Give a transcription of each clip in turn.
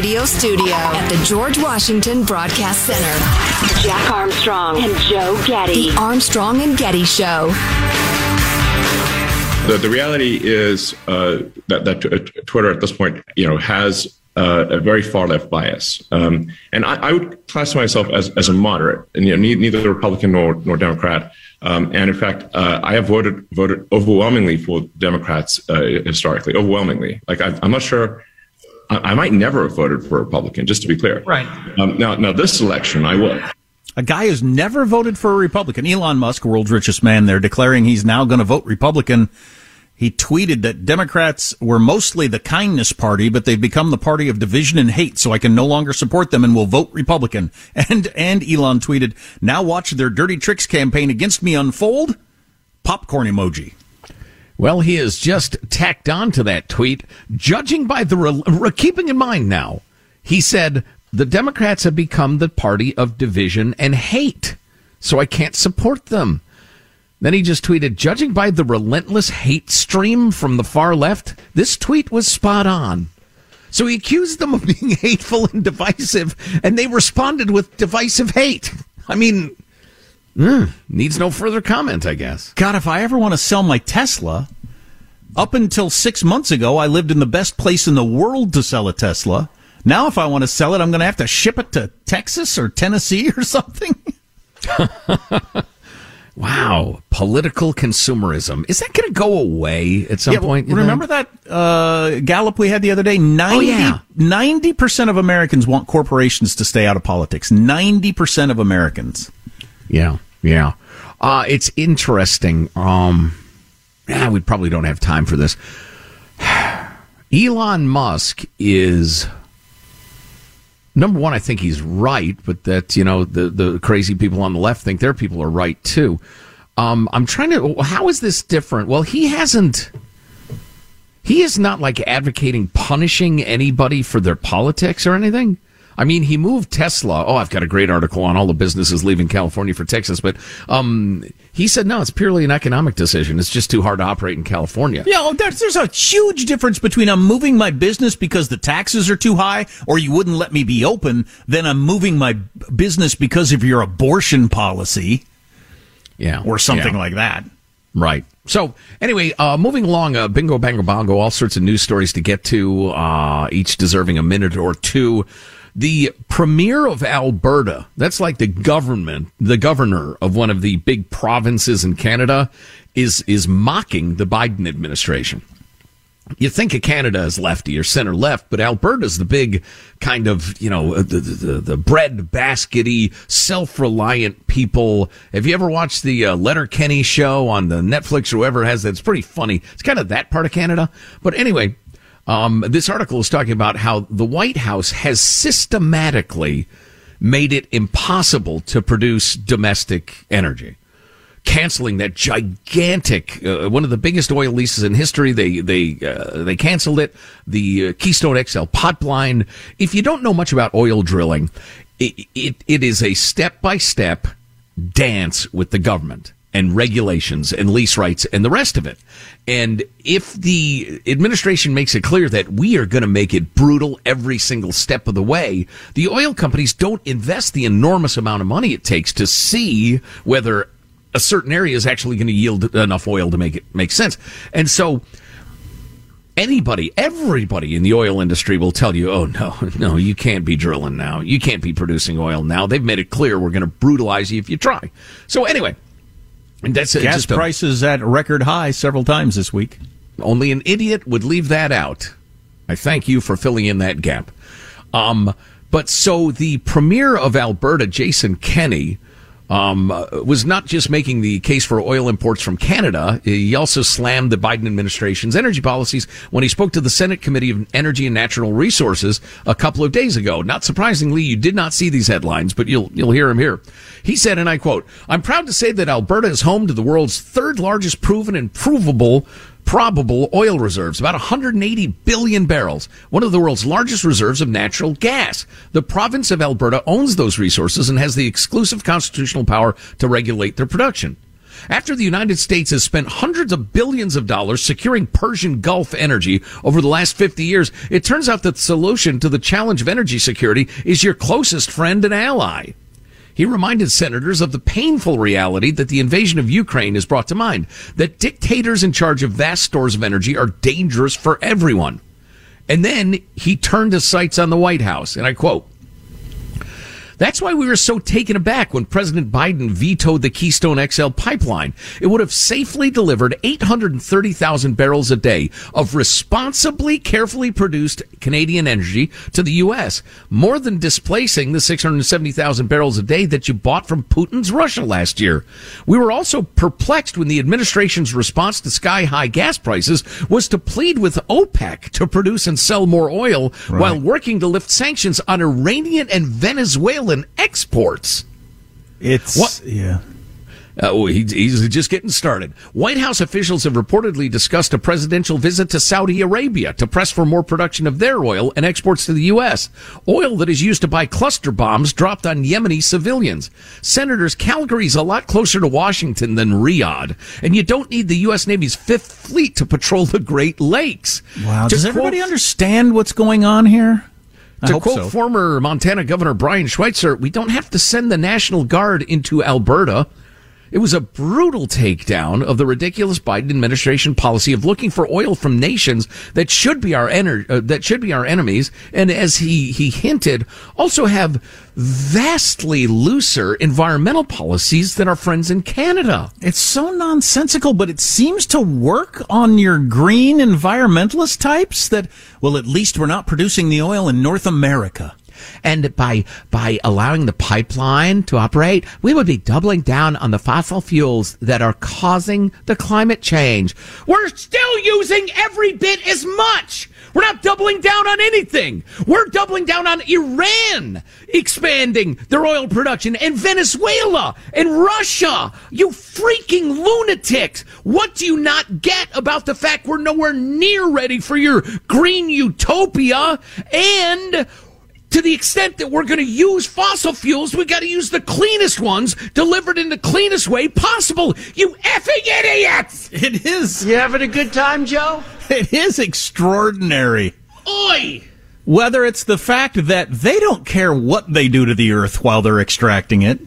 radio studio at the George Washington Broadcast Center. Jack Armstrong and Joe Getty. The Armstrong and Getty Show. The, the reality is uh, that, that t- Twitter at this point, you know, has uh, a very far left bias. Um, and I, I, would classify myself as, as a moderate, and you know, neither Republican nor, nor Democrat. Um, and in fact, uh, I have voted voted overwhelmingly for Democrats uh, historically, overwhelmingly. Like I, am not sure. I, I, might never have voted for a Republican, just to be clear. Right. Um, now, now this election, I will. A guy who's never voted for a Republican, Elon Musk, world's richest man, there declaring he's now going to vote Republican he tweeted that Democrats were mostly the kindness party, but they've become the party of division and hate, so I can no longer support them and will vote Republican. And, and Elon tweeted, now watch their dirty tricks campaign against me unfold. Popcorn emoji. Well, he has just tacked on to that tweet, judging by the, re- keeping in mind now, he said, the Democrats have become the party of division and hate, so I can't support them. Then he just tweeted, judging by the relentless hate stream from the far left, this tweet was spot on. So he accused them of being hateful and divisive, and they responded with divisive hate. I mean, mm, needs no further comment, I guess. God, if I ever want to sell my Tesla, up until six months ago, I lived in the best place in the world to sell a Tesla. Now, if I want to sell it, I'm going to have to ship it to Texas or Tennessee or something. Wow, political consumerism. Is that going to go away at some yeah, point? Remember that uh, Gallup we had the other day? 90, oh, yeah. 90% of Americans want corporations to stay out of politics. 90% of Americans. Yeah, yeah. Uh, it's interesting. Um, yeah, we probably don't have time for this. Elon Musk is number one, I think he's right, but that you know the the crazy people on the left think their people are right too. Um, I'm trying to. How is this different? Well, he hasn't. He is not like advocating punishing anybody for their politics or anything. I mean, he moved Tesla. Oh, I've got a great article on all the businesses leaving California for Texas, but um, he said no, it's purely an economic decision. It's just too hard to operate in California. Yeah, oh, there's, there's a huge difference between I'm moving my business because the taxes are too high, or you wouldn't let me be open, than I'm moving my business because of your abortion policy. Yeah, or something yeah. like that. Right. So anyway, uh, moving along, uh, bingo, bango, bongo, all sorts of news stories to get to, uh, each deserving a minute or two. The premier of Alberta, that's like the government, the governor of one of the big provinces in Canada, is, is mocking the Biden administration. You think of Canada as lefty or center left, but Alberta's the big kind of, you know, the, the, the bread baskety, self-reliant people. Have you ever watched the uh, Letterkenny show on the Netflix or whoever has that? It's pretty funny. It's kind of that part of Canada. But anyway, um, this article is talking about how the White House has systematically made it impossible to produce domestic energy. Canceling that gigantic, uh, one of the biggest oil leases in history. They they uh, they canceled it. The uh, Keystone XL pipeline. If you don't know much about oil drilling, it, it, it is a step by step dance with the government and regulations and lease rights and the rest of it. And if the administration makes it clear that we are going to make it brutal every single step of the way, the oil companies don't invest the enormous amount of money it takes to see whether a certain area is actually going to yield enough oil to make it make sense. And so anybody, everybody in the oil industry will tell you, oh, no, no, you can't be drilling now. You can't be producing oil now. They've made it clear we're going to brutalize you if you try. So anyway, and that's gas prices at record high several times this week. Only an idiot would leave that out. I thank you for filling in that gap. Um, but so the premier of Alberta, Jason Kenney, um, uh, was not just making the case for oil imports from Canada. He also slammed the Biden administration's energy policies when he spoke to the Senate Committee of Energy and Natural Resources a couple of days ago. Not surprisingly, you did not see these headlines, but you'll you'll hear him here. He said, and I quote, "I'm proud to say that Alberta is home to the world's third largest proven and provable probable oil reserves, about 180 billion barrels, one of the world's largest reserves of natural gas. The province of Alberta owns those resources and has the exclusive constitutional power to regulate their production. After the United States has spent hundreds of billions of dollars securing Persian Gulf energy over the last 50 years, it turns out that the solution to the challenge of energy security is your closest friend and ally. He reminded senators of the painful reality that the invasion of Ukraine has brought to mind, that dictators in charge of vast stores of energy are dangerous for everyone. And then he turned his sights on the White House, and I quote, that's why we were so taken aback when President Biden vetoed the Keystone XL pipeline. It would have safely delivered 830,000 barrels a day of responsibly, carefully produced Canadian energy to the U.S., more than displacing the 670,000 barrels a day that you bought from Putin's Russia last year. We were also perplexed when the administration's response to sky high gas prices was to plead with OPEC to produce and sell more oil right. while working to lift sanctions on Iranian and Venezuelan exports. It's what? Yeah. Uh, oh, he, he's just getting started. White House officials have reportedly discussed a presidential visit to Saudi Arabia to press for more production of their oil and exports to the U.S. Oil that is used to buy cluster bombs dropped on Yemeni civilians. Senators, Calgary's a lot closer to Washington than Riyadh, and you don't need the U.S. Navy's Fifth Fleet to patrol the Great Lakes. Wow. Does everybody quote, understand what's going on here? To quote so. former Montana Governor Brian Schweitzer, we don't have to send the National Guard into Alberta. It was a brutal takedown of the ridiculous Biden administration policy of looking for oil from nations that should be our ener- uh, that should be our enemies, and as he he hinted, also have vastly looser environmental policies than our friends in Canada. It's so nonsensical, but it seems to work on your green environmentalist types that well, at least we're not producing the oil in North America. And by, by allowing the pipeline to operate, we would be doubling down on the fossil fuels that are causing the climate change. We're still using every bit as much. We're not doubling down on anything. We're doubling down on Iran expanding their oil production and Venezuela and Russia. You freaking lunatics. What do you not get about the fact we're nowhere near ready for your green utopia and to the extent that we're going to use fossil fuels, we got to use the cleanest ones delivered in the cleanest way possible. You effing idiots! It is. You having a good time, Joe? It is extraordinary. Oi! Whether it's the fact that they don't care what they do to the earth while they're extracting it,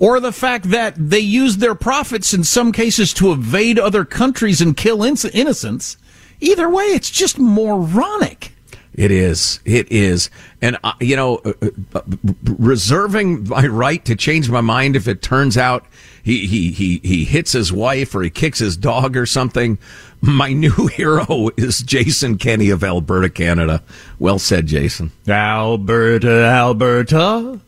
or the fact that they use their profits in some cases to evade other countries and kill innocents. Either way, it's just moronic. It is. It is. And, uh, you know, uh, uh, reserving my right to change my mind if it turns out he, he, he, he hits his wife or he kicks his dog or something. My new hero is Jason Kenney of Alberta, Canada. Well said, Jason. Alberta, Alberta.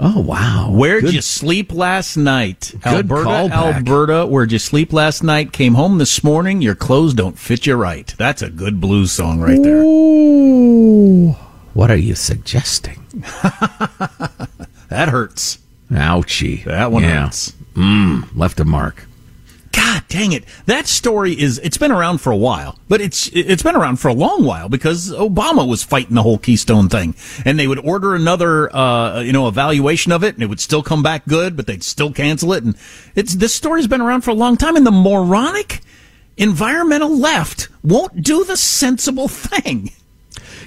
Oh wow! Where'd Good. you sleep last night? Good Alberta, callback. Alberta. Where'd you sleep last night? Came home this morning. Your clothes don't fit you right. That's a good blues song right there. Ooh. What are you suggesting? that hurts. Ouchie. That one yeah. hurts. Mmm. Left a mark. God dang it. That story is, it's been around for a while, but it's, it's been around for a long while because Obama was fighting the whole Keystone thing and they would order another, uh, you know, evaluation of it and it would still come back good, but they'd still cancel it. And it's, this story's been around for a long time and the moronic environmental left won't do the sensible thing.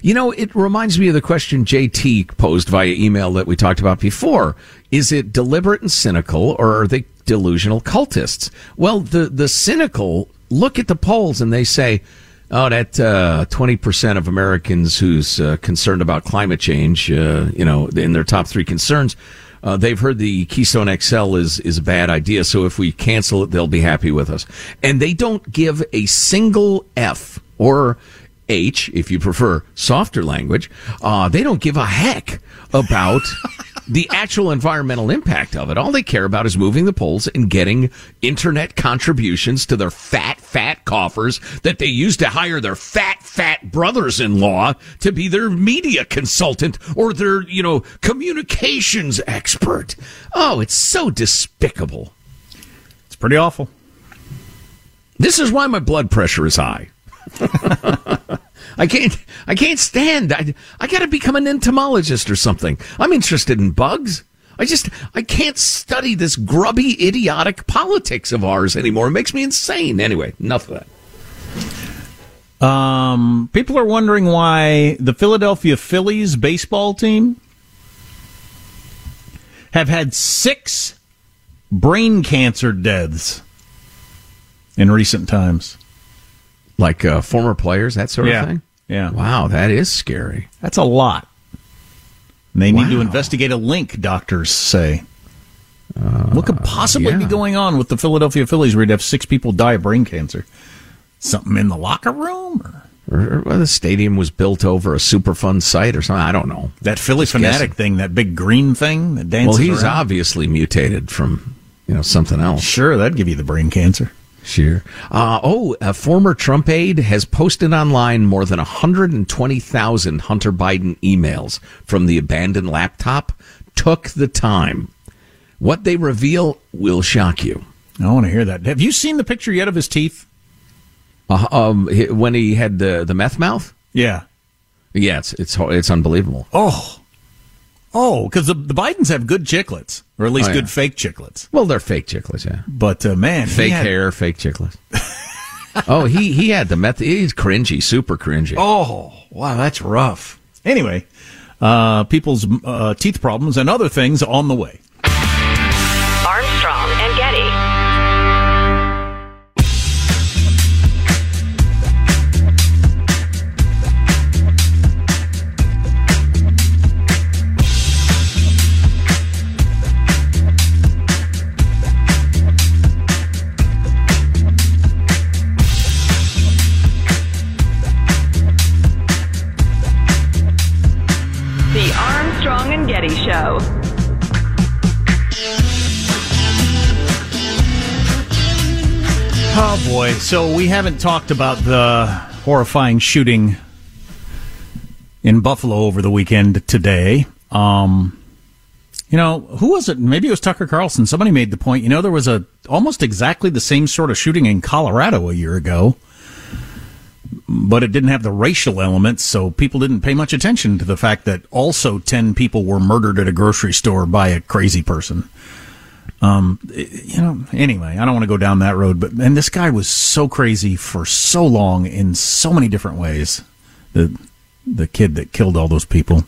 You know, it reminds me of the question JT posed via email that we talked about before. Is it deliberate and cynical or are they delusional cultists. Well, the, the cynical look at the polls and they say, oh, that uh, 20% of Americans who's uh, concerned about climate change, uh, you know, in their top three concerns, uh, they've heard the Keystone XL is, is a bad idea. So if we cancel it, they'll be happy with us. And they don't give a single F or H, if you prefer softer language. Uh, they don't give a heck about the actual environmental impact of it. All they care about is moving the polls and getting internet contributions to their fat, fat coffers that they use to hire their fat, fat brothers-in-law to be their media consultant or their, you know, communications expert. Oh, it's so despicable. It's pretty awful. This is why my blood pressure is high. I can't. I can't stand. I, I got to become an entomologist or something. I'm interested in bugs. I just I can't study this grubby, idiotic politics of ours anymore. It makes me insane. Anyway, enough of that. Um, people are wondering why the Philadelphia Phillies baseball team have had six brain cancer deaths in recent times. Like uh, former players, that sort yeah. of thing? Yeah. Wow, that is scary. That's a lot. And they wow. need to investigate a link, doctors say. Uh, what could possibly yeah. be going on with the Philadelphia Phillies where you'd have six people die of brain cancer? Something in the locker room? Or? Or, or the stadium was built over a Superfund site or something. I don't know. That Philly Just Phanatic guessing. thing, that big green thing that dances. Well, he's around. obviously mutated from you know something else. Sure, that'd give you the brain cancer. Sure. Uh, oh, a former Trump aide has posted online more than 120,000 Hunter Biden emails from the abandoned laptop. Took the time. What they reveal will shock you. I want to hear that. Have you seen the picture yet of his teeth? Uh, um, when he had the the meth mouth. Yeah. Yeah, it's it's it's unbelievable. Oh, Oh, because the, the Bidens have good chiclets, or at least oh, yeah. good fake chiclets. Well, they're fake chiclets, yeah. But uh, man, fake had... hair, fake chiclets. oh, he he had the method. He's cringy, super cringy. Oh, wow, that's rough. Anyway, uh, people's uh, teeth problems and other things on the way. So we haven't talked about the horrifying shooting in Buffalo over the weekend today. Um, you know, who was it? Maybe it was Tucker Carlson. Somebody made the point. You know, there was a almost exactly the same sort of shooting in Colorado a year ago, but it didn't have the racial elements, so people didn't pay much attention to the fact that also ten people were murdered at a grocery store by a crazy person. Um, you know, anyway, I don't want to go down that road, but and this guy was so crazy for so long in so many different ways. The the kid that killed all those people.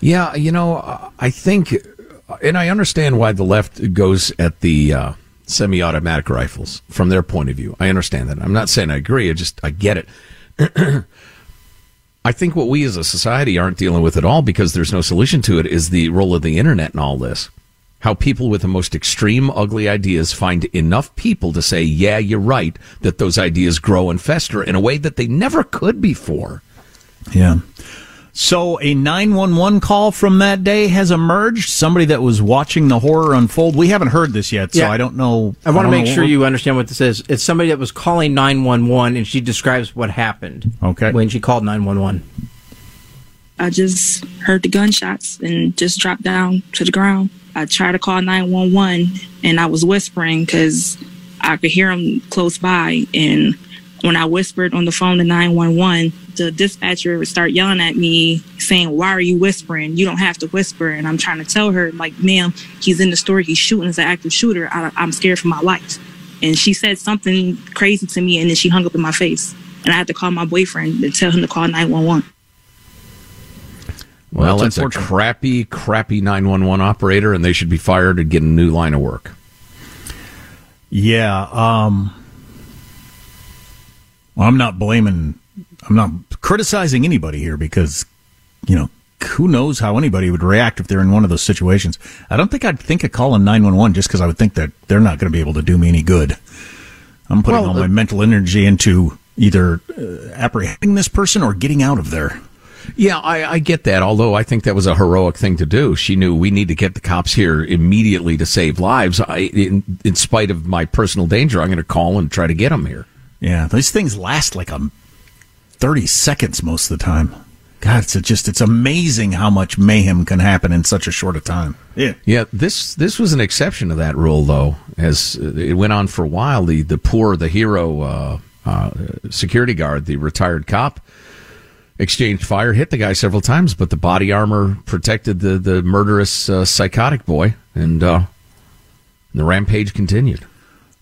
Yeah, you know, I think, and I understand why the left goes at the uh, semi-automatic rifles from their point of view. I understand that. I'm not saying I agree. I just I get it. I think what we as a society aren't dealing with at all because there's no solution to it is the role of the internet and all this how people with the most extreme ugly ideas find enough people to say, yeah, you're right, that those ideas grow and fester in a way that they never could before. Yeah. So a 911 call from that day has emerged. Somebody that was watching the horror unfold. We haven't heard this yet, so yeah. I don't know. I want to make sure you understand what this is. It's somebody that was calling 911 and she describes what happened. Okay. When she called 911. I just heard the gunshots and just dropped down to the ground. I tried to call 911 and I was whispering because I could hear them close by. And when I whispered on the phone to 911, the dispatcher would start yelling at me saying, Why are you whispering? You don't have to whisper. And I'm trying to tell her, like, ma'am, he's in the store, he's shooting as an active shooter. I, I'm scared for my life. And she said something crazy to me and then she hung up in my face. And I had to call my boyfriend and tell him to call 911. Well, well that's a crappy, crappy 911 operator, and they should be fired and get a new line of work. Yeah. Um, well, I'm not blaming, I'm not criticizing anybody here because, you know, who knows how anybody would react if they're in one of those situations. I don't think I'd think of calling 911 just because I would think that they're not going to be able to do me any good. I'm putting well, all my uh, mental energy into either uh, apprehending this person or getting out of there. Yeah, I, I, get that. Although I think that was a heroic thing to do. She knew we need to get the cops here immediately to save lives. I, in, in spite of my personal danger, I'm going to call and try to get them here. Yeah, these things last like a thirty seconds most of the time. God, it's just it's amazing how much mayhem can happen in such a short a time. Yeah, yeah. This this was an exception to that rule, though, as it went on for a while. The the poor, the hero, uh, uh, security guard, the retired cop exchanged fire, hit the guy several times, but the body armor protected the the murderous uh, psychotic boy, and uh, the rampage continued.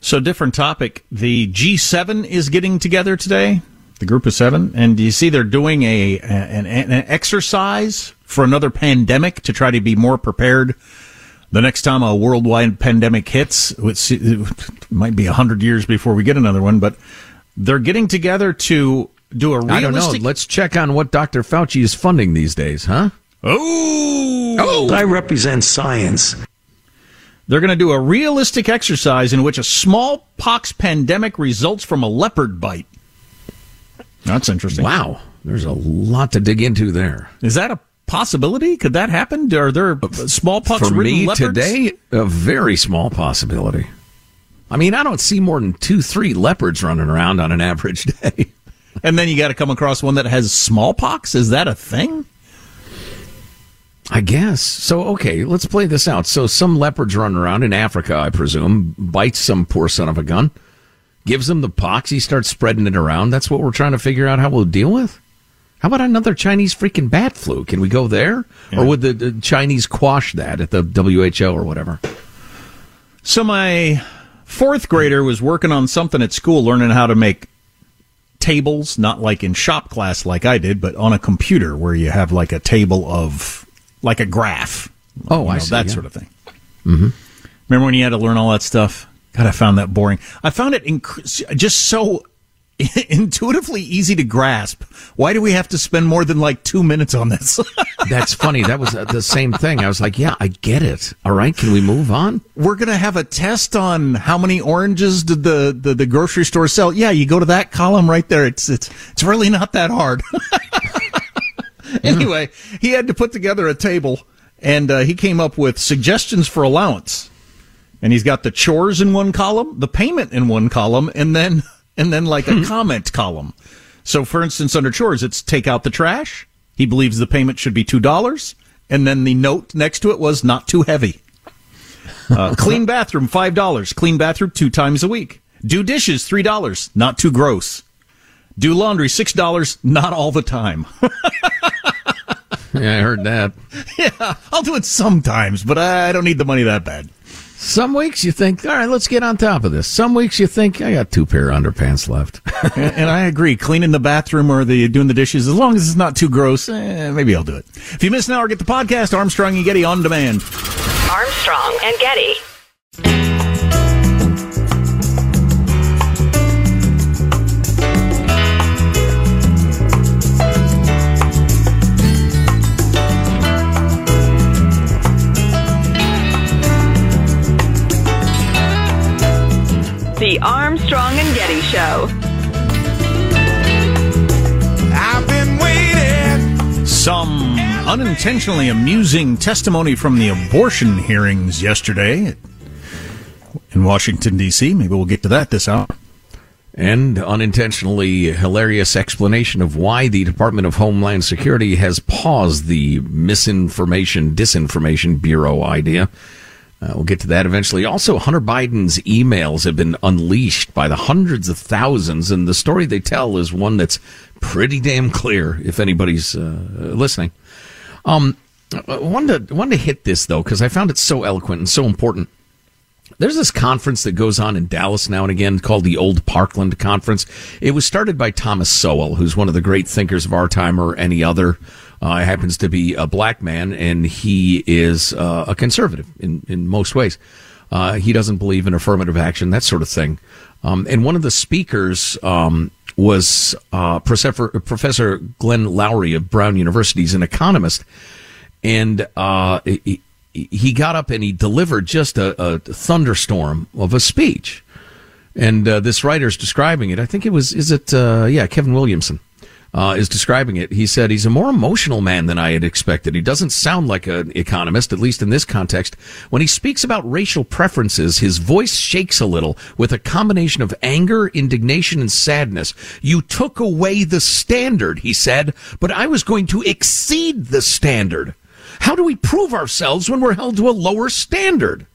So, different topic. The G7 is getting together today, the group of seven, and do you see they're doing a an, an exercise for another pandemic to try to be more prepared the next time a worldwide pandemic hits. It might be a hundred years before we get another one, but they're getting together to do a realistic. I don't know. Let's check on what Dr. Fauci is funding these days, huh? Oh, oh! I represent science. They're going to do a realistic exercise in which a smallpox pandemic results from a leopard bite. That's interesting. Wow. There's a lot to dig into there. Is that a possibility? Could that happen? Are there uh, smallpox For me leopards? today, a very small possibility. I mean, I don't see more than two, three leopards running around on an average day. And then you got to come across one that has smallpox. Is that a thing? I guess. So, okay, let's play this out. So, some leopards running around in Africa, I presume, bites some poor son of a gun, gives him the pox, he starts spreading it around. That's what we're trying to figure out how we'll deal with. How about another Chinese freaking bat flu? Can we go there? Yeah. Or would the, the Chinese quash that at the WHO or whatever? So, my fourth grader was working on something at school, learning how to make tables, not like in shop class like I did, but on a computer where you have like a table of like a graph. Oh, you know, I see, that yeah. sort of thing. Mm-hmm. Remember when you had to learn all that stuff? God, I found that boring. I found it inc- just so intuitively easy to grasp. Why do we have to spend more than like two minutes on this? That's funny. That was uh, the same thing. I was like, yeah, I get it. All right, can we move on? We're going to have a test on how many oranges did the, the, the grocery store sell. Yeah, you go to that column right there. It's, it's, it's really not that hard. anyway, he had to put together a table and uh, he came up with suggestions for allowance. And he's got the chores in one column, the payment in one column, and then and then like a comment column. So, for instance, under chores, it's take out the trash. He believes the payment should be two dollars, and then the note next to it was not too heavy. Uh, clean bathroom five dollars. Clean bathroom two times a week. Do dishes three dollars. Not too gross. Do laundry six dollars. Not all the time. yeah, I heard that. Yeah, I'll do it sometimes, but I don't need the money that bad. Some weeks you think, all right, let's get on top of this. Some weeks you think, I got two pair of underpants left. and, and, I agree. Cleaning the bathroom or the doing the dishes, as long as it's not too gross, eh, maybe I'll do it. If you miss an hour, get the podcast Armstrong and Getty on demand. Armstrong and Getty. Getty Show. I've been waiting. Some unintentionally amusing testimony from the abortion hearings yesterday in Washington, D.C. Maybe we'll get to that this hour. And unintentionally hilarious explanation of why the Department of Homeland Security has paused the misinformation, disinformation bureau idea. Uh, we'll get to that eventually. Also, Hunter Biden's emails have been unleashed by the hundreds of thousands, and the story they tell is one that's pretty damn clear if anybody's uh, listening. Um, I wanted to, wanted to hit this, though, because I found it so eloquent and so important. There's this conference that goes on in Dallas now and again called the Old Parkland Conference. It was started by Thomas Sowell, who's one of the great thinkers of our time or any other. Uh, happens to be a black man, and he is uh, a conservative in, in most ways. Uh, he doesn't believe in affirmative action, that sort of thing. Um, and one of the speakers um, was uh, Professor, Professor Glenn Loury of Brown University. He's an economist. And uh, he, he got up and he delivered just a, a thunderstorm of a speech. And uh, this writer's describing it. I think it was, is it, yeah, Kevin Williamson uh, is describing it. He said he's a more emotional man than I had expected. He doesn't sound like an economist, at least in this context. When he speaks about racial preferences, his voice shakes a little with a combination of anger, indignation, and sadness. You took away the standard, he said, but I was going to exceed the standard. How do we prove ourselves when we're held to a lower standard?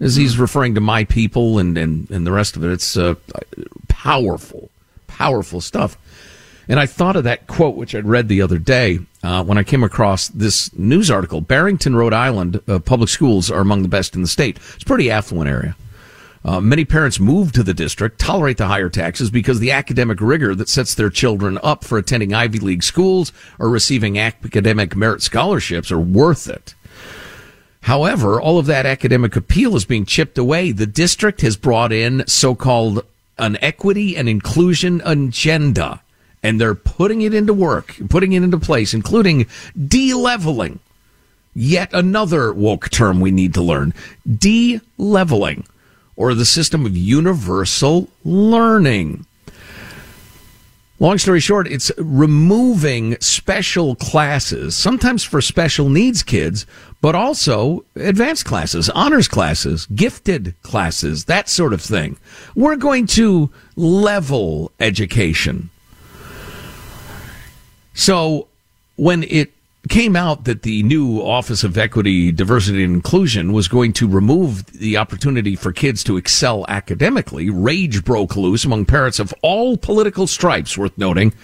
As he's referring to my people and, and, and the rest of it, it's uh, powerful, powerful stuff. And I thought of that quote, which I'd read the other day uh, when I came across this news article. Barrington, Rhode Island, uh, public schools are among the best in the state. It's a pretty affluent area. Uh, many parents move to the district, tolerate the higher taxes because the academic rigor that sets their children up for attending Ivy League schools or receiving academic merit scholarships are worth it. However, all of that academic appeal is being chipped away. The district has brought in so-called an equity and inclusion agenda, and they're putting it into work, putting it into place, including de-leveling. Yet another woke term we need to learn. De-leveling, or the system of universal learning. Long story short, it's removing special classes, sometimes for special needs kids, but also advanced classes, honors classes, gifted classes, that sort of thing. We're going to level education. So when it came out that the new Office of Equity, Diversity, and Inclusion was going to remove the opportunity for kids to excel academically, rage broke loose among parents of all political stripes, worth noting,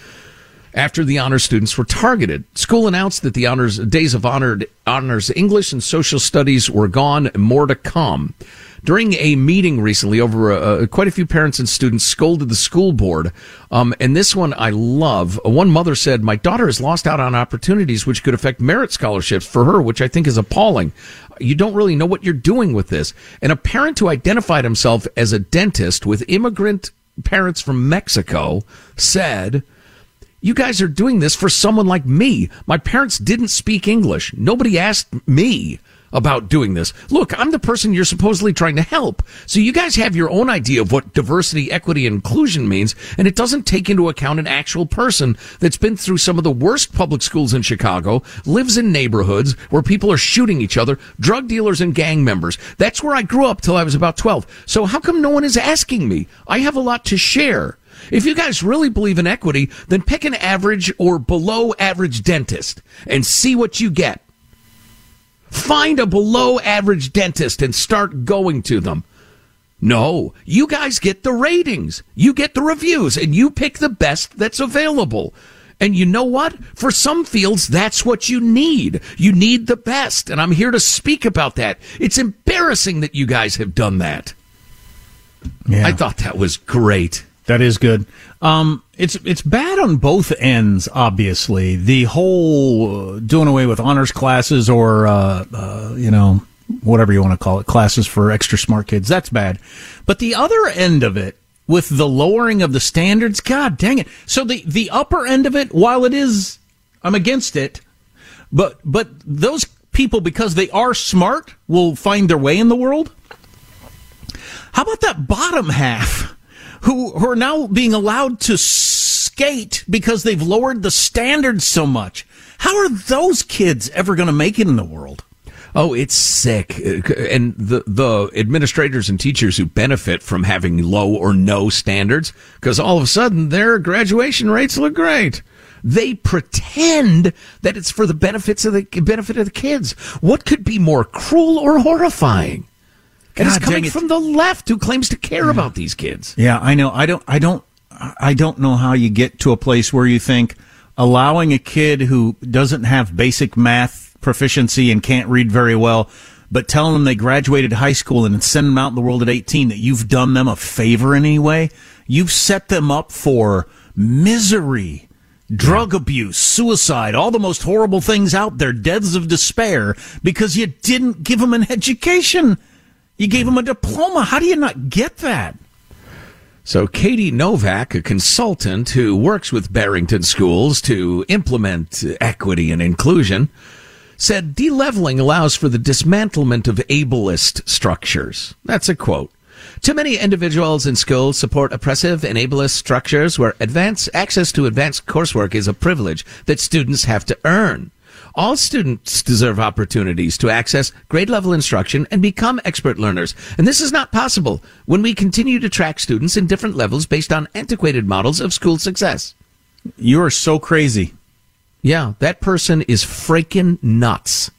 after the honors students were targeted. School announced that the honors days of honored honors English and social studies were gone, and more to come. During a meeting recently, over uh, quite a few parents and students scolded the school board. Um, and this one I love. One mother said, "My daughter has lost out on opportunities which could affect merit scholarships for her, which I think is appalling. You don't really know what you're doing with this." And a parent who identified himself as a dentist with immigrant parents from Mexico said. You guys are doing this for someone like me. My parents didn't speak English. Nobody asked me about doing this. Look, I'm the person you're supposedly trying to help. So you guys have your own idea of what diversity, equity, and inclusion means, and it doesn't take into account an actual person that's been through some of the worst public schools in Chicago, lives in neighborhoods where people are shooting each other, drug dealers and gang members. That's where I grew up till I was about 12. So how come no one is asking me? I have a lot to share. If you guys really believe in equity, then pick an average or below average dentist and see what you get. Find a below average dentist and start going to them. No, you guys get the ratings. You get the reviews and you pick the best that's available. And you know what? For some fields, that's what you need. You need the best. And I'm here to speak about that. It's embarrassing that you guys have done that. Yeah. I thought that was great. That is good. Um, it's it's bad on both ends. Obviously, the whole uh, doing away with honors classes or uh, uh, you know whatever you want to call it, classes for extra smart kids. That's bad. But the other end of it, with the lowering of the standards, God dang it! So the the upper end of it, while it is, I'm against it, but but those people because they are smart will find their way in the world. How about that bottom half? Who, who are now being allowed to skate because they've lowered the standards so much. How are those kids ever going to make it in the world? Oh, it's sick. And the, the administrators and teachers who benefit from having low or no standards, because all of a sudden their graduation rates look great. They pretend that it's for the benefits of the benefit of the kids. What could be more cruel or horrifying? And it's coming from the left who claims to care about these kids. Yeah, I know. I don't. I don't. I don't know how you get to a place where you think allowing a kid who doesn't have basic math proficiency and can't read very well, but telling them they graduated high school and send them out in the world at 18 that you've done them a favor in any way. You've set them up for misery. Drug abuse, suicide, all the most horrible things out there, deaths of despair, because you didn't give them an education. You gave him a diploma. How do you not get that? So Katie Novak, a consultant who works with Barrington schools to implement equity and inclusion, said deleveling allows for the dismantlement of ableist structures. That's a quote. Too many individuals in schools support oppressive and ableist structures where advanced access to advanced coursework is a privilege that students have to earn. All students deserve opportunities to access grade level instruction and become expert learners. And this is not possible when we continue to track students in different levels based on antiquated models of school success. You are so crazy. Yeah, that person is freaking nuts.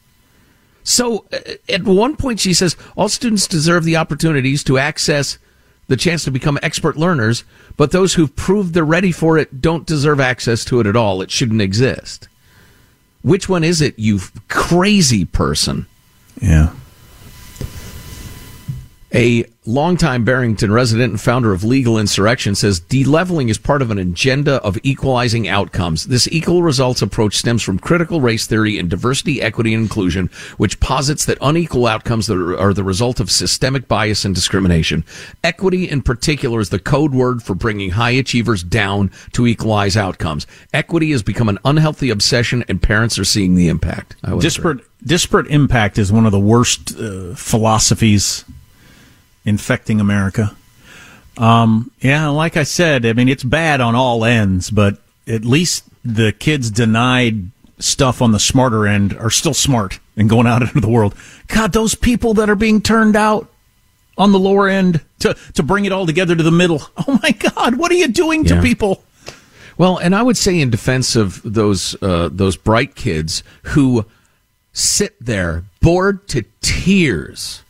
So uh, at one point she says all students deserve the opportunities to access the chance to become expert learners, but those who've proved they're ready for it don't deserve access to it at all. It shouldn't exist. Which one is it, you crazy person? Yeah. A longtime Barrington resident and founder of Legal Insurrection says deleveling is part of an agenda of equalizing outcomes. This equal results approach stems from critical race theory and diversity, equity, and inclusion, which posits that unequal outcomes are the result of systemic bias and discrimination. Equity, in particular, is the code word for bringing high achievers down to equalize outcomes. Equity has become an unhealthy obsession, and parents are seeing the impact. Disparate, disparate impact is one of the worst uh, philosophies infecting America. Um, yeah, like I said, I mean, it's bad on all ends, but at least the kids denied stuff on the smarter end are still smart and going out into the world. God, those people that are being turned out on the lower end to, to bring it all together to the middle. Oh my God, what are you doing yeah. to people? Well, and I would say in defense of those, uh, those bright kids who sit there bored to tears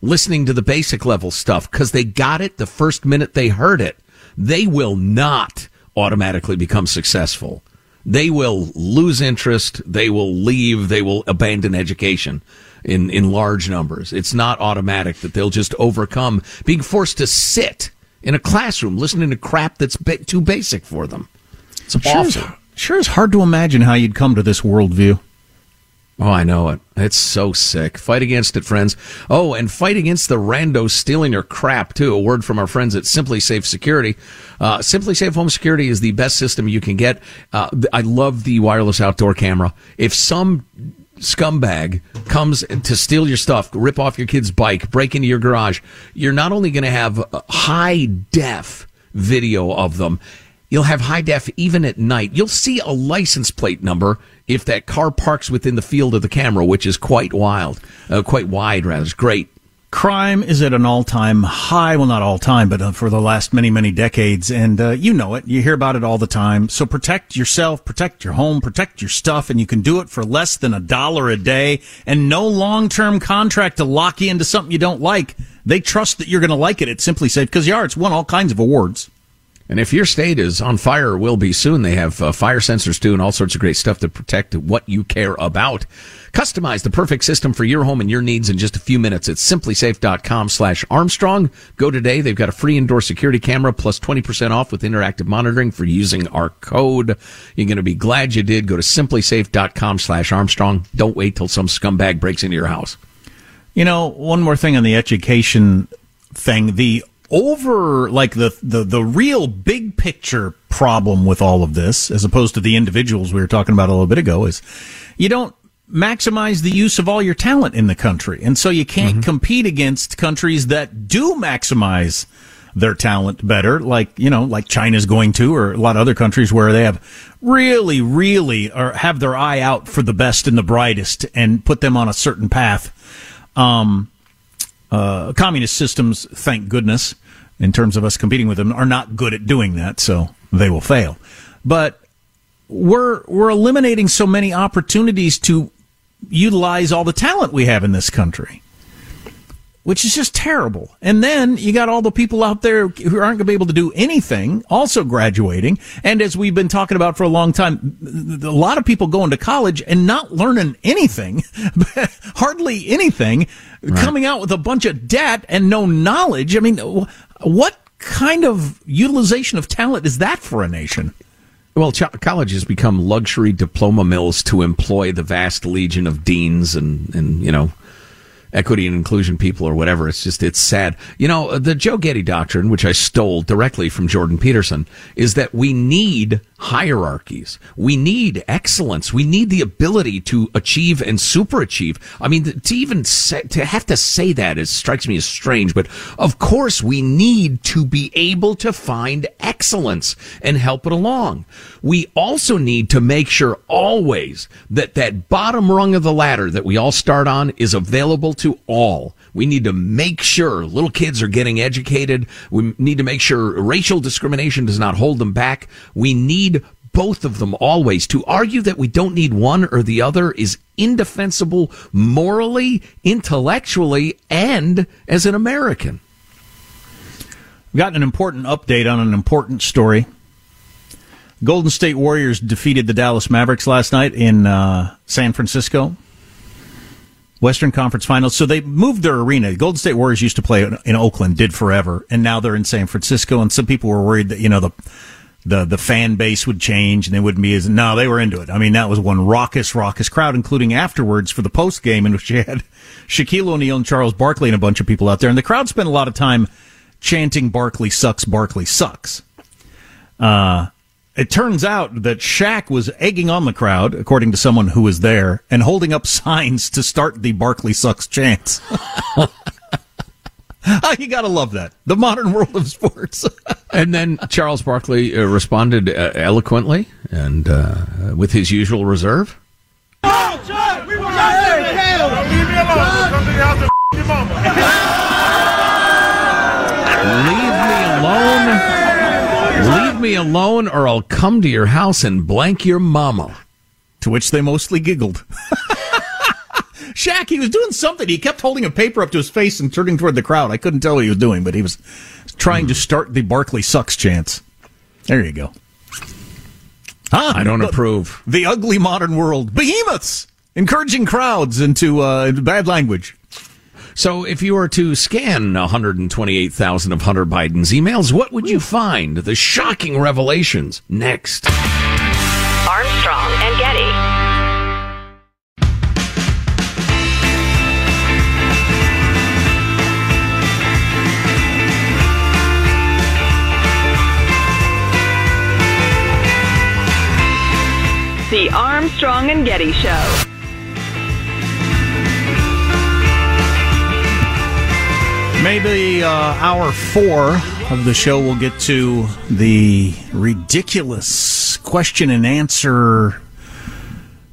listening to the basic level stuff because they got it the first minute they heard it. They will not automatically become successful. They will lose interest. They will leave. They will abandon education in, in large numbers. It's not automatic that they'll just overcome being forced to sit in a classroom listening to crap that's too basic for them. It's sure awful. Is, sure is hard to imagine how you'd come to this worldview. Oh, I know it. It's so sick. Fight against it, friends. Oh, and fight against the randos stealing your crap, too. A word from our friends at SimpliSafe Security. Uh, SimpliSafe Home Security is the best system you can get. Uh, I love the wireless outdoor camera. If some scumbag comes to steal your stuff, rip off your kid's bike, break into your garage, you're not only going to have high def video of them, you'll have high def even at night. You'll see a license plate number if that car parks within the field of the camera, which is quite wild, uh, quite wide rather. It's great. Crime is at an all-time high. Well, not all time, but uh, for the last many, many decades. And uh, you know it. You hear about it all the time. So protect yourself, protect your home, protect your stuff, and you can do it for less than a dollar a day and no long-term contract to lock you into something you don't like. They trust that you're going to like it at SimpliSafe because you are. It's won all kinds of awards. And if your state is on fire will be soon, they have uh, fire sensors too and all sorts of great stuff to protect what you care about. Customize the perfect system for your home and your needs in just a few minutes at simplisafe.com slash Armstrong. Go today. They've got a free indoor security camera plus 20% off with interactive monitoring for using our code. You're going to be glad you did. Go to simplisafe.com slash Armstrong. Don't wait till some scumbag breaks into your house. You know, one more thing on the education thing. The over like the, the the real big picture problem with all of this as opposed to the individuals we were talking about a little bit ago is you don't maximize the use of all your talent in the country and so you can't mm-hmm. compete against countries that do maximize their talent better like you know like China's going to or a lot of other countries where they have really really or have their eye out for the best and the brightest and put them on a certain path um uh, communist systems, thank goodness, in terms of us competing with them, are not good at doing that, so they will fail. But we're we're eliminating so many opportunities to utilize all the talent we have in this country which is just terrible. And then you got all the people out there who aren't going to be able to do anything, also graduating. And as we've been talking about for a long time, a lot of people going to college and not learning anything, hardly anything, right. coming out with a bunch of debt and no knowledge. I mean, what kind of utilization of talent is that for a nation? Well, ch- college has become luxury diploma mills to employ the vast legion of deans and, and you know, equity and inclusion people or whatever. It's just, it's sad. You know, the Joe Getty doctrine, which I stole directly from Jordan Peterson, is that we need hierarchies. We need excellence. We need the ability to achieve and superachieve. I mean, to even say, to have to say that, it strikes me as strange, but of course we need to be able to find excellence and help it along. We also need to make sure always that that bottom rung of the ladder that we all start on is available to all. We need to make sure little kids are getting educated. We need to make sure racial discrimination does not hold them back. We need both of them always. To argue that we don't need one or the other is indefensible morally, intellectually, and as an American. We've got an important update on an important story. Golden State Warriors defeated the Dallas Mavericks last night in uh, San Francisco. Western Conference Finals. So they moved their arena. Golden State Warriors used to play in Oakland, did forever, and now they're in San Francisco. And some people were worried that you know the the the fan base would change and they wouldn't be as no. They were into it. I mean, that was one raucous, raucous crowd, including afterwards for the post game in which you had Shaquille O'Neal and Charles Barkley and a bunch of people out there, and the crowd spent a lot of time chanting "Barkley sucks, Barkley sucks." Uh, it turns out that Shaq was egging on the crowd, according to someone who was there, and holding up signs to start the Barkley sucks chants. you gotta love that. The modern world of sports. and then Charles Barkley uh, responded uh, eloquently and uh, with his usual reserve. Oh, Chuck, we want to leave me alone. Come to the house and your mama. Leave me alone. Leave me alone or I'll come to your house and blank your mama. To which they mostly giggled. Shaq, he was doing something. He kept holding a paper up to his face and turning toward the crowd. I couldn't tell what he was doing, but he was trying to start the Barkley sucks chants. There you go. Huh? I don't approve. The ugly modern world. Behemoths! Encouraging crowds into uh, bad language. So, if you were to scan 128,000 of Hunter Biden's emails, what would you find? The shocking revelations next. Armstrong and Getty. The Armstrong and Getty Show. Maybe uh, hour four of the show we'll get to the ridiculous question and answer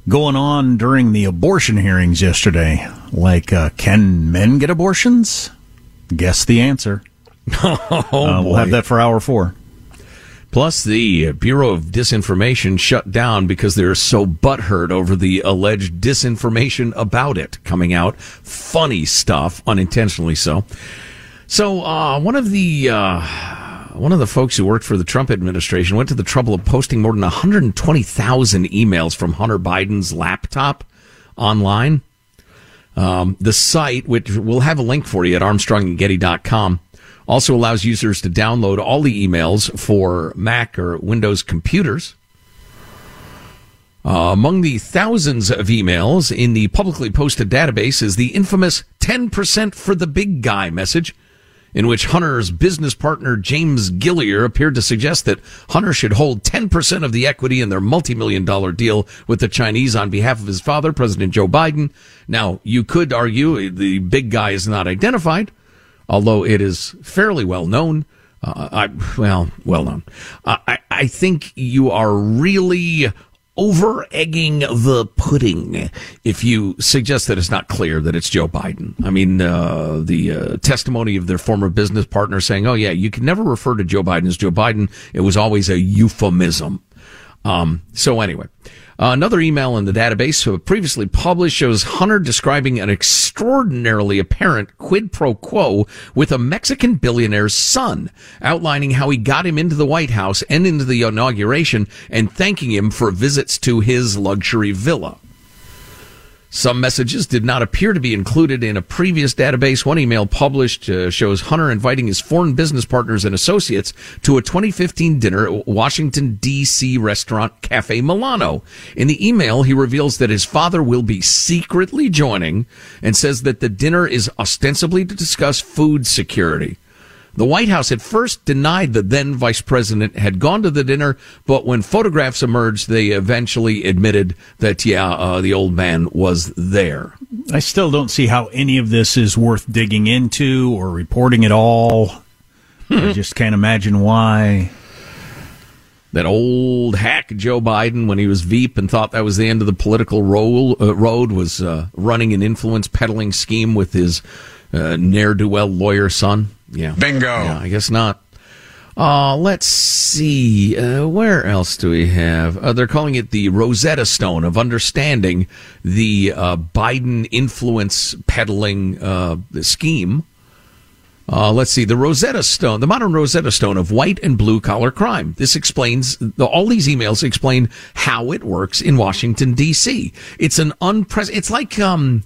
going on during the abortion hearings yesterday. Like, uh, can men get abortions? Guess the answer. Oh, uh, we'll have that for hour four. Plus, the Bureau of Disinformation shut down because they're so butthurt over the alleged disinformation about it coming out. Funny stuff, unintentionally so. So, uh, one of the uh, one of the folks who worked for the Trump administration went to the trouble of posting more than 120,000 emails from Hunter Biden's laptop online. Um, the site, which we'll have a link for you at armstrongandgetty.com, also allows users to download all the emails for Mac or Windows computers. Uh, among the thousands of emails in the publicly posted database is the infamous 10% for the big guy message, in which Hunter's business partner James Gilliar appeared to suggest that Hunter should hold 10% of the equity in their multi-million dollar deal with the Chinese on behalf of his father, President Joe Biden. Now, you could argue the big guy is not identified, although it is fairly well known. Uh, I, well, well known. Uh, I, I think you are really over egging the pudding if you suggest that it's not clear that it's Joe Biden. I mean, uh, the uh, testimony of their former business partner saying, oh, yeah, you can never refer to Joe Biden as Joe Biden. It was always a euphemism. Um, so anyway, uh, another email in the database previously published shows Hunter describing an extraordinarily apparent quid pro quo with a Mexican billionaire's son, outlining how he got him into the White House and into the inauguration and thanking him for visits to his luxury villa. Some messages did not appear to be included in a previous database. One email published uh, shows Hunter inviting his foreign business partners and associates to a 2015 dinner at Washington, D.C. restaurant Cafe Milano. In the email, he reveals that his father will be secretly joining and says that the dinner is ostensibly to discuss food security. The White House at first denied the then vice president had gone to the dinner, but when photographs emerged, they eventually admitted that, yeah, uh, the old man was there. I still don't see how any of this is worth digging into or reporting at all. I just can't imagine why. That old hack Joe Biden, when he was Veep and thought that was the end of the political role, uh, road, was uh, running an influence peddling scheme with his uh, ne'er do well lawyer son. Yeah. Bingo. Yeah, I guess not. Uh, let's see. Uh, where else do we have? Uh, they're calling it the Rosetta Stone of understanding the uh, Biden influence peddling uh, scheme. Uh, let's see the Rosetta Stone, the modern Rosetta Stone of white and blue collar crime. This explains the, all these emails explain how it works in Washington D.C. It's an unprecedented. It's like um,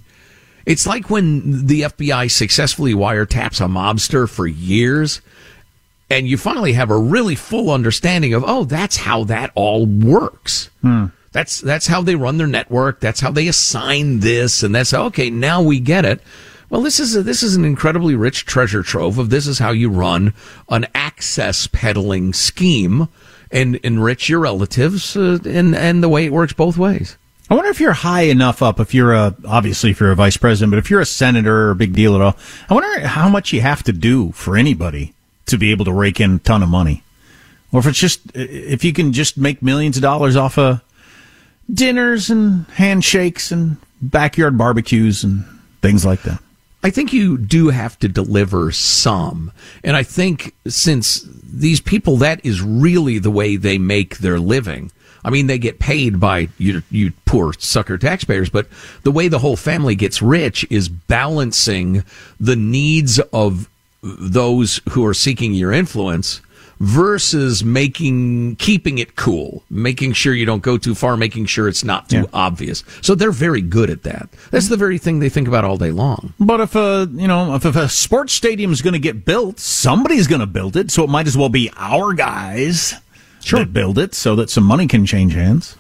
it's like when the FBI successfully wiretaps a mobster for years, and you finally have a really full understanding of oh, that's how that all works. That's that's how they run their network. That's how they assign this, and that's okay. Now we get it. Well, this is a, this is an incredibly rich treasure trove of this is how you run an access peddling scheme and enrich your relatives, uh, and and the way it works both ways. I wonder if you're high enough up, if you're a, obviously if you're a vice president, but if you're a senator or a big deal at all, I wonder how much you have to do for anybody to be able to rake in a ton of money. Or if it's just, if you can just make millions of dollars off of dinners and handshakes and backyard barbecues and things like that. I think you do have to deliver some. And I think since these people, that is really the way they make their living. I mean, they get paid by you, you poor sucker taxpayers, but the way the whole family gets rich is balancing the needs of those who are seeking your influence versus making keeping it cool, making sure you don't go too far, making sure it's not too Yeah. obvious. So they're very good at that. That's the very thing they think about all day long. But if a you know if, if a sports stadium is going to get built, somebody's going to build it, so it might as well be our guys that build it, so that some money can change hands.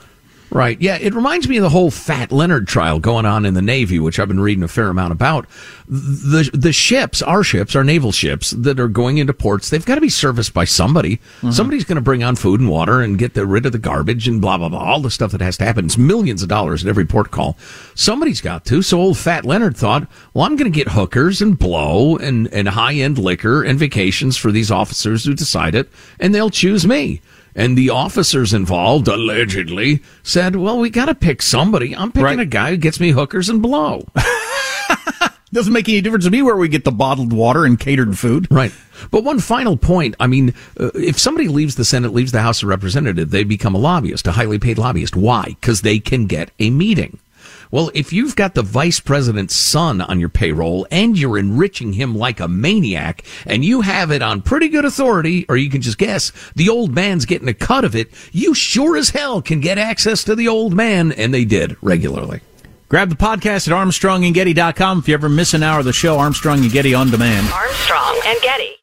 Right. Yeah. It reminds me of the whole Fat Leonard trial going on in the Navy, which I've been reading a fair amount about. The the ships, our ships, our naval ships that are going into ports, they've got to be serviced by somebody. Mm-hmm. Somebody's going to bring on food and water and get the, rid of the garbage and blah blah blah. All the stuff that has to happen. It's millions of dollars at every port call. Somebody's got to. So old Fat Leonard thought, well, I'm going to get hookers and blow and and high end liquor and vacations for these officers who decide it, and they'll choose me. And the officers involved, allegedly, said, Well, we got to pick somebody. I'm picking Right. a guy who gets me hookers and blow. Doesn't make any difference to me where we get the bottled water and catered food. right. But one final point I mean, uh, if somebody leaves the Senate, leaves the House of Representatives, they become a lobbyist, a highly paid lobbyist. Why? Because they can get a meeting. Well, if you've got the vice president's son on your payroll and you're enriching him like a maniac and you have it on pretty good authority, or you can just guess the old man's getting a cut of it, you sure as hell can get access to the old man. And they did regularly. Grab the podcast at armstrongandgetty.com if you ever miss an hour of the show, Armstrong and Getty on demand. Armstrong and Getty.